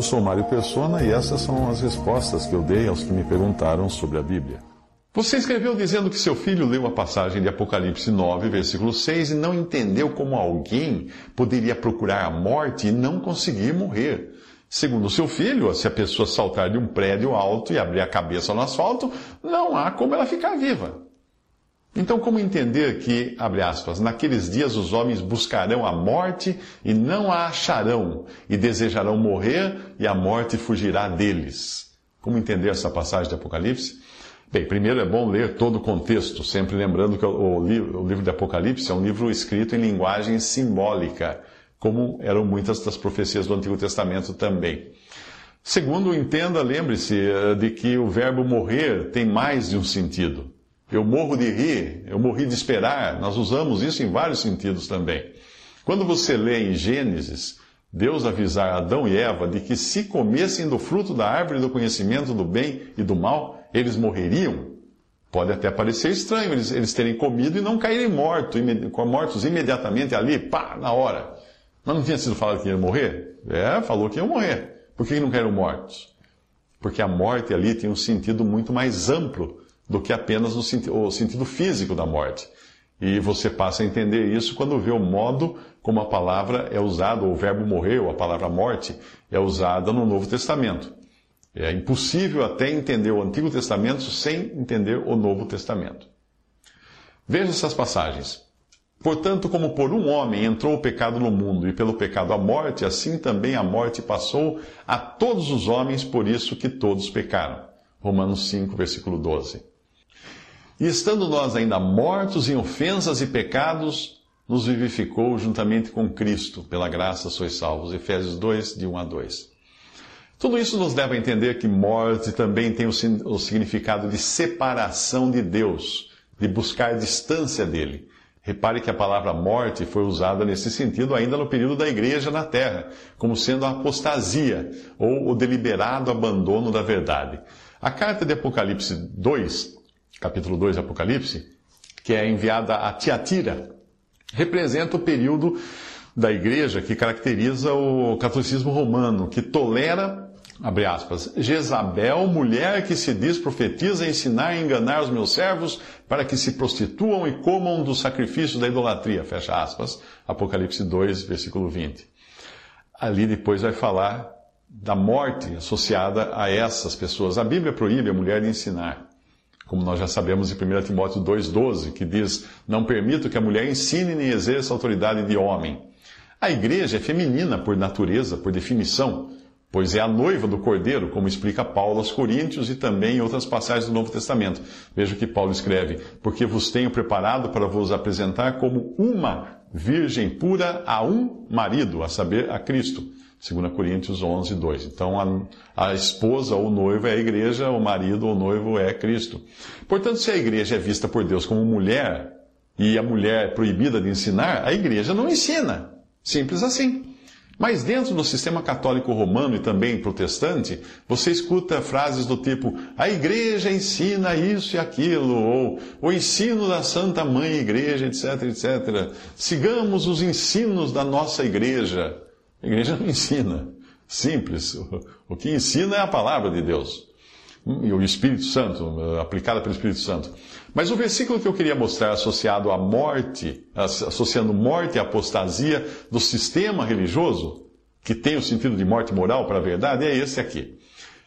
Eu sou Mário Persona e essas são as respostas que eu dei aos que me perguntaram sobre a Bíblia. Você escreveu dizendo que seu filho leu a passagem de Apocalipse 9, versículo 6, e não entendeu como alguém poderia procurar a morte e não conseguir morrer. Segundo seu filho, se a pessoa saltar de um prédio alto e abrir a cabeça no asfalto, não há como ela ficar viva. Então, como entender que, abre aspas, naqueles dias os homens buscarão a morte e não a acharão, e desejarão morrer e a morte fugirá deles? Como entender essa passagem de Apocalipse? Bem, primeiro é bom ler todo o contexto, sempre lembrando que o, livro, o livro de Apocalipse é um livro escrito em linguagem simbólica, como eram muitas das profecias do Antigo Testamento também. Segundo, entenda, lembre-se eh, de que o verbo morrer tem mais de um sentido. Eu morro de rir, eu morri de esperar, nós usamos isso em vários sentidos também. Quando você lê em Gênesis, Deus avisar Adão e Eva de que se comessem do fruto da árvore do conhecimento do bem e do mal, eles morreriam? Pode até parecer estranho eles, eles terem comido e não caírem mortos, mortos imediatamente ali, pá, na hora. Mas não tinha sido falado que iam morrer? É, falou que iam morrer. Por que não caíram mortos? Porque a morte ali tem um sentido muito mais amplo do que apenas o, senti o sentido físico da morte. E você passa a entender isso quando vê o modo como a palavra é usada, o verbo morrer, ou a palavra morte, é usada no Novo Testamento. É impossível até entender o Antigo Testamento sem entender o Novo Testamento. Veja essas passagens. Portanto, como por um homem entrou o pecado no mundo, e pelo pecado a morte, assim também a morte passou a todos os homens, por isso que todos pecaram. Romanos 5, versículo 12. E estando nós ainda mortos em ofensas e pecados, nos vivificou juntamente com Cristo, pela graça sois salvos. Efésios 2, de 1 a 2. Tudo isso nos leva a entender que morte também tem o significado de separação de Deus, de buscar distância dele. Repare que a palavra morte foi usada nesse sentido ainda no período da igreja na terra, como sendo a apostasia ou o deliberado abandono da verdade. A carta de Apocalipse 2, capítulo 2 de Apocalipse, que é enviada a Tiatira, representa o período da igreja que caracteriza o catolicismo romano, que tolera abre aspas, Jezabel, mulher que se diz profetiza, ensinar e enganar os meus servos para que se prostituam e comam dos sacrifícios da idolatria, fecha aspas, Apocalipse 2, versículo 20. Ali depois vai falar da morte associada a essas pessoas. A Bíblia proíbe a mulher de ensinar, como nós já sabemos em 1 Timóteo 2,12, que diz: Não permito que a mulher ensine nem exerça autoridade de homem. A igreja é feminina por natureza, por definição, pois é a noiva do Cordeiro, como explica Paulo aos Coríntios e também em outras passagens do Novo Testamento. Veja o que Paulo escreve: Porque vos tenho preparado para vos apresentar como uma virgem pura a um marido, a saber, a Cristo. 2 Coríntios 11, 2. Então, a, a esposa ou noivo é a igreja, o marido ou noivo é Cristo. Portanto, se a igreja é vista por Deus como mulher, e a mulher é proibida de ensinar, a igreja não ensina. Simples assim. Mas dentro do sistema católico romano e também protestante, você escuta frases do tipo: a igreja ensina isso e aquilo, ou o ensino da Santa Mãe Igreja, etc, etc. Sigamos os ensinos da nossa igreja. A igreja não ensina. Simples. O que ensina é a palavra de Deus e o Espírito Santo, aplicada pelo Espírito Santo. Mas o versículo que eu queria mostrar associado à morte, associando morte e apostasia do sistema religioso, que tem o sentido de morte moral para a verdade, é esse aqui.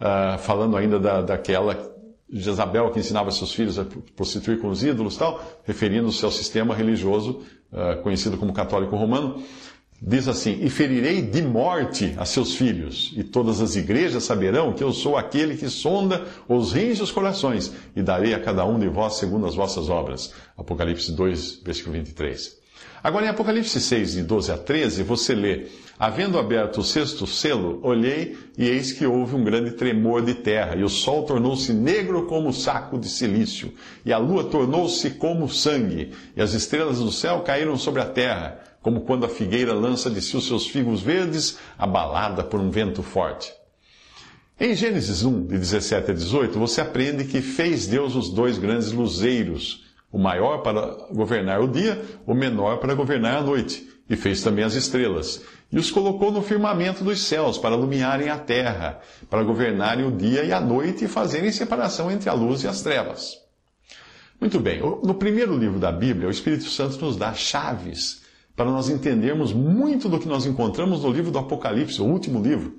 Uh, falando ainda da, daquela Jezabel que ensinava seus filhos a prostituir com os ídolos tal, referindo-se ao sistema religioso uh, conhecido como católico romano. Diz assim: E ferirei de morte a seus filhos, e todas as igrejas saberão que eu sou aquele que sonda os rins e os corações, e darei a cada um de vós segundo as vossas obras. Apocalipse 2, versículo 23. Agora, em Apocalipse 6, de 12 a 13, você lê: Havendo aberto o sexto selo, olhei e eis que houve um grande tremor de terra, e o sol tornou-se negro como saco de silício, e a lua tornou-se como sangue, e as estrelas do céu caíram sobre a terra, como quando a figueira lança de si os seus figos verdes, abalada por um vento forte. Em Gênesis 1, de 17 a 18, você aprende que fez Deus os dois grandes luzeiros, o maior para governar o dia, o menor para governar a noite, e fez também as estrelas e os colocou no firmamento dos céus para iluminarem a terra, para governarem o dia e a noite e fazerem separação entre a luz e as trevas. Muito bem, no primeiro livro da Bíblia, o Espírito Santo nos dá chaves para nós entendermos muito do que nós encontramos no livro do Apocalipse, o último livro.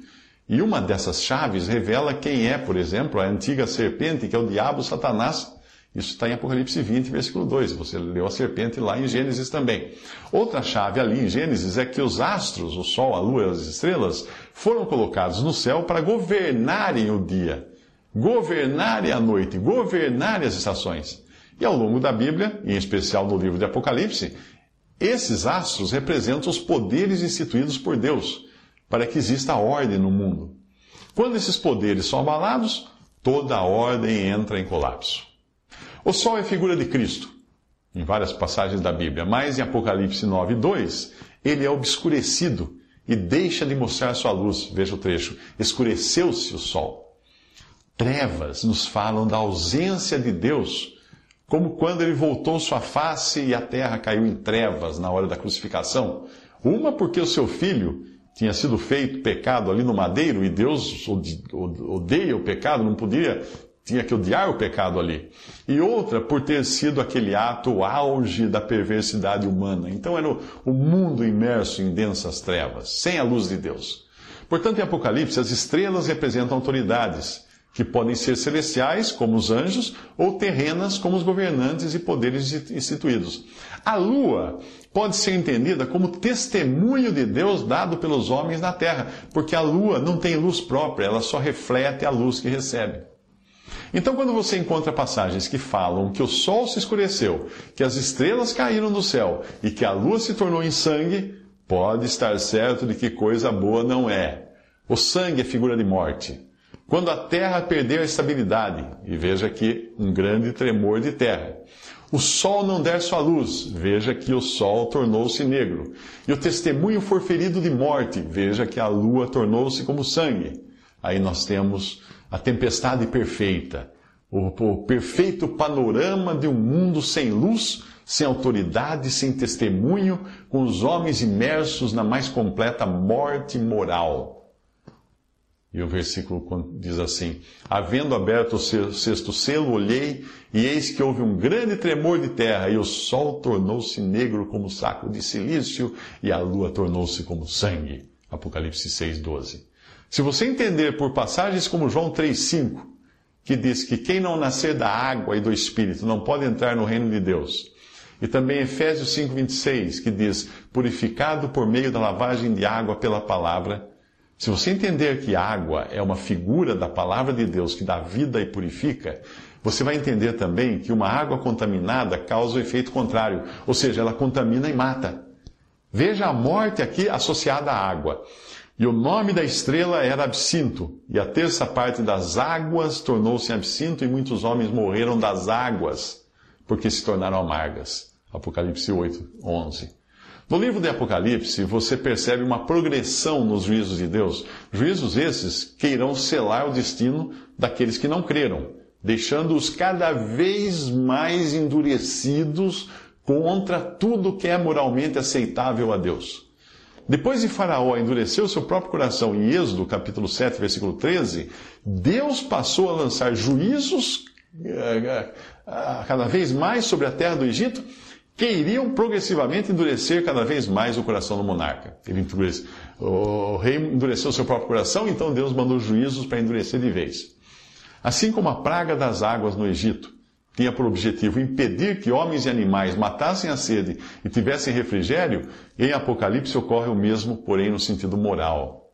E uma dessas chaves revela quem é, por exemplo, a antiga serpente, que é o diabo Satanás, isso está em Apocalipse 20, versículo 2. Você leu a serpente lá em Gênesis também. Outra chave ali em Gênesis é que os astros, o Sol, a Lua e as estrelas, foram colocados no céu para governarem o dia, governarem a noite, governarem as estações. E ao longo da Bíblia, em especial no livro de Apocalipse, esses astros representam os poderes instituídos por Deus para que exista ordem no mundo. Quando esses poderes são abalados, toda a ordem entra em colapso. O sol é figura de Cristo, em várias passagens da Bíblia, mas em Apocalipse 9, 2, ele é obscurecido e deixa de mostrar sua luz. Veja o trecho: escureceu-se o sol. Trevas nos falam da ausência de Deus, como quando ele voltou sua face e a terra caiu em trevas na hora da crucificação. Uma porque o seu filho tinha sido feito pecado ali no madeiro e Deus odeia o pecado, não podia tinha que odiar o pecado ali. E outra por ter sido aquele ato o auge da perversidade humana. Então era o, o mundo imerso em densas trevas, sem a luz de Deus. Portanto, em Apocalipse, as estrelas representam autoridades, que podem ser celestiais, como os anjos, ou terrenas, como os governantes e poderes instituídos. A lua pode ser entendida como testemunho de Deus dado pelos homens na terra, porque a lua não tem luz própria, ela só reflete a luz que recebe. Então, quando você encontra passagens que falam que o sol se escureceu, que as estrelas caíram do céu e que a lua se tornou em sangue, pode estar certo de que coisa boa não é. O sangue é figura de morte. Quando a terra perder a estabilidade, e veja aqui um grande tremor de terra. O sol não der sua luz, veja que o sol tornou-se negro. E o testemunho for ferido de morte, veja que a lua tornou-se como sangue. Aí nós temos a tempestade perfeita, o, o perfeito panorama de um mundo sem luz, sem autoridade, sem testemunho, com os homens imersos na mais completa morte moral. E o versículo diz assim: Havendo aberto o sexto selo, olhei, e eis que houve um grande tremor de terra, e o sol tornou-se negro como saco de silício, e a lua tornou-se como sangue. Apocalipse 6, 12. Se você entender por passagens como João 3,5, que diz que quem não nascer da água e do Espírito não pode entrar no reino de Deus, e também Efésios 5,26, que diz, purificado por meio da lavagem de água pela palavra. Se você entender que água é uma figura da palavra de Deus que dá vida e purifica, você vai entender também que uma água contaminada causa o efeito contrário, ou seja, ela contamina e mata. Veja a morte aqui associada à água. E o nome da estrela era Absinto, e a terça parte das águas tornou-se absinto, e muitos homens morreram das águas, porque se tornaram amargas. Apocalipse 8, 11. No livro de Apocalipse, você percebe uma progressão nos juízos de Deus, juízos esses que irão selar o destino daqueles que não creram, deixando-os cada vez mais endurecidos contra tudo que é moralmente aceitável a Deus. Depois de Faraó endurecer o seu próprio coração, em Êxodo capítulo 7, versículo 13, Deus passou a lançar juízos eh, eh, cada vez mais sobre a terra do Egito, que iriam progressivamente endurecer cada vez mais o coração do monarca. Ele endurece, o rei endureceu seu próprio coração, então Deus mandou juízos para endurecer de vez. Assim como a praga das águas no Egito tinha por objetivo impedir que homens e animais matassem a sede e tivessem refrigério, em Apocalipse ocorre o mesmo, porém no sentido moral.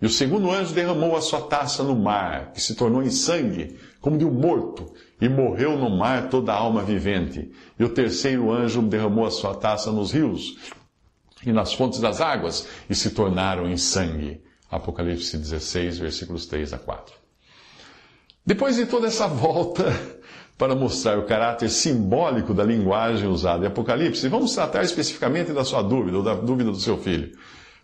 E o segundo anjo derramou a sua taça no mar, que se tornou em sangue, como de um morto, e morreu no mar toda a alma vivente. E o terceiro anjo derramou a sua taça nos rios e nas fontes das águas, e se tornaram em sangue. Apocalipse 16, versículos 3 a 4. Depois de toda essa volta para mostrar o caráter simbólico da linguagem usada em Apocalipse, vamos tratar especificamente da sua dúvida, ou da dúvida do seu filho.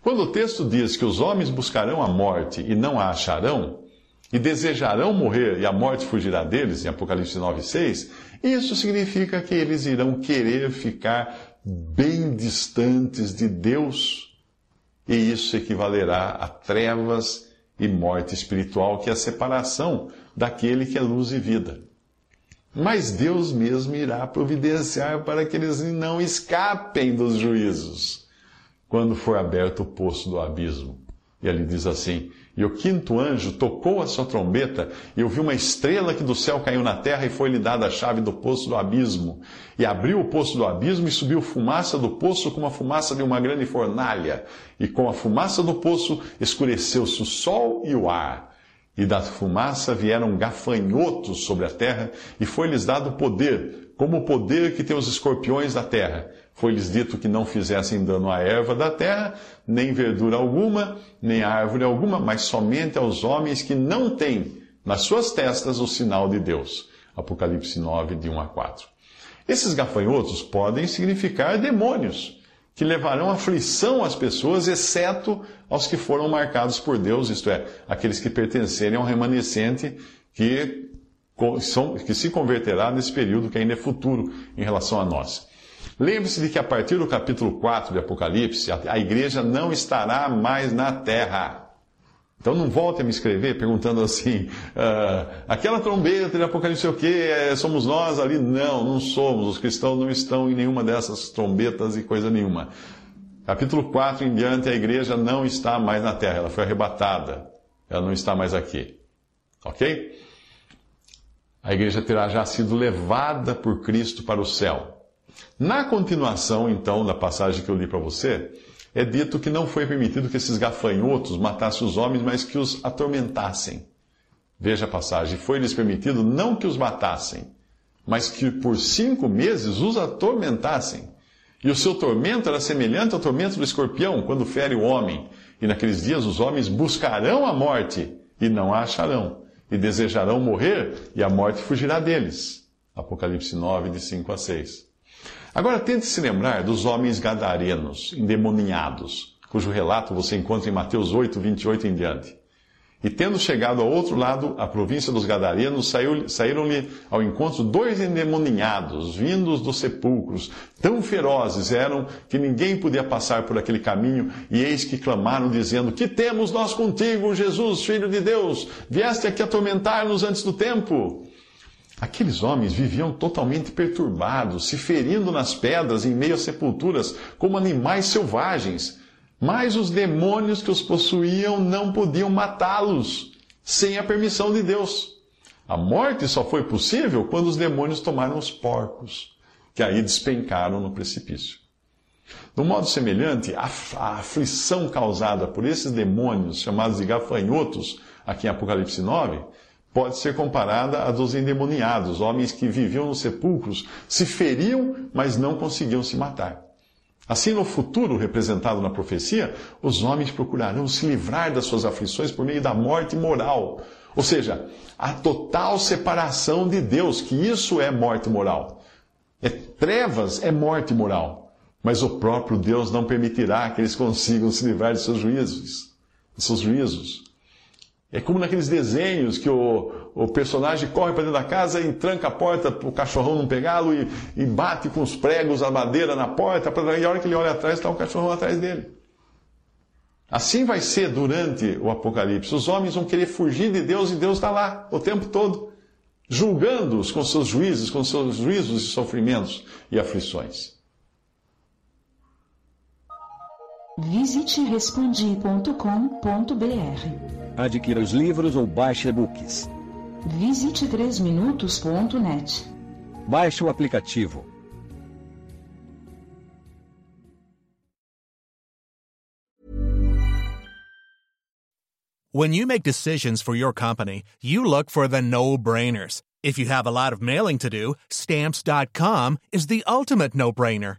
Quando o texto diz que os homens buscarão a morte e não a acharão, e desejarão morrer e a morte fugirá deles, em Apocalipse 9, 6, isso significa que eles irão querer ficar bem distantes de Deus, e isso equivalerá a trevas e morte espiritual, que é a separação daquele que é luz e vida. Mas Deus mesmo irá providenciar para que eles não escapem dos juízos, quando for aberto o poço do abismo. E ele diz assim: E o quinto anjo tocou a sua trombeta, e eu vi uma estrela que do céu caiu na terra, e foi-lhe dada a chave do poço do abismo. E abriu o poço do abismo, e subiu fumaça do poço como a fumaça de uma grande fornalha. E com a fumaça do poço escureceu-se o sol e o ar. E da fumaça vieram gafanhotos sobre a terra, e foi-lhes dado poder, como o poder que tem os escorpiões da terra foi-lhes dito que não fizessem dano à erva da terra, nem verdura alguma, nem árvore alguma, mas somente aos homens que não têm nas suas testas o sinal de Deus. Apocalipse 9, de 1 a 4. Esses gafanhotos podem significar demônios, que levarão aflição às pessoas, exceto aos que foram marcados por Deus, isto é, aqueles que pertencerem ao remanescente que, que se converterá nesse período que ainda é futuro em relação a nós. Lembre-se de que a partir do capítulo 4 de Apocalipse, a, igreja não estará mais na terra. Então não volte a me escrever perguntando assim, uh, aquela trombeta de Apocalipse o quê? É, somos nós ali? Não, não somos. Os cristãos não estão em nenhuma dessas trombetas e coisa nenhuma. Capítulo 4 em diante, a igreja não está mais na terra, ela foi arrebatada. Ela não está mais aqui. Ok? A igreja terá já sido levada por Cristo para o céu. Na continuação, então, da passagem que eu li para você, é dito que não foi permitido que esses gafanhotos matassem os homens, mas que os atormentassem. Veja a passagem. Foi-lhes permitido não que os matassem, mas que por cinco meses os atormentassem. E o seu tormento era semelhante ao tormento do escorpião, quando fere o homem. E naqueles dias os homens buscarão a morte e não a acharão. E desejarão morrer e a morte fugirá deles. Apocalipse 9, de 5 a 6. Agora tente se lembrar dos homens gadarenos, endemoniados, cujo relato você encontra em Mateus 8, 28 em diante. E tendo chegado ao outro lado, a província dos Gadarenos, saíram-lhe ao encontro dois endemoniados, vindos dos sepulcros. Tão ferozes eram que ninguém podia passar por aquele caminho, e eis que clamaram, dizendo: Que temos nós contigo, Jesus, Filho de Deus? Vieste aqui atormentar-nos antes do tempo. Aqueles homens viviam totalmente perturbados, se ferindo nas pedras em meio às sepulturas, como animais selvagens. Mas os demônios que os possuíam não podiam matá-los sem a permissão de Deus. A morte só foi possível quando os demônios tomaram os porcos, que aí despencaram no precipício. De um modo semelhante, a, aflição causada por esses demônios, chamados de gafanhotos, aqui em Apocalipse 9, pode ser comparada à dos endemoniados, homens que viviam nos sepulcros, se feriam, mas não conseguiam se matar. Assim, no futuro representado na profecia, os homens procurarão se livrar das suas aflições por meio da morte moral. Ou seja, a total separação de Deus, que isso é morte moral. É trevas, é morte moral. Mas o próprio Deus não permitirá que eles consigam se livrar de seus juízos. De seus juízos. É como naqueles desenhos que o, o personagem corre para dentro da casa e tranca a porta para o cachorrão não pegá-lo e, e, bate com os pregos a madeira na porta, pra, e a hora que ele olha atrás está um cachorrão atrás dele. Assim vai ser durante o Apocalipse. Os homens vão querer fugir de Deus e Deus está lá o tempo todo, julgando-os com seus juízos, com seus juízos e sofrimentos e aflições. Visite respondi.com.br. Adquira os livros ou baixe e-books. Visite 3minutos.net. Baixe o aplicativo. When you make decisions for your company, you look for the no-brainers. If you have a lot of mailing to do, stamps.com is the ultimate no brainer.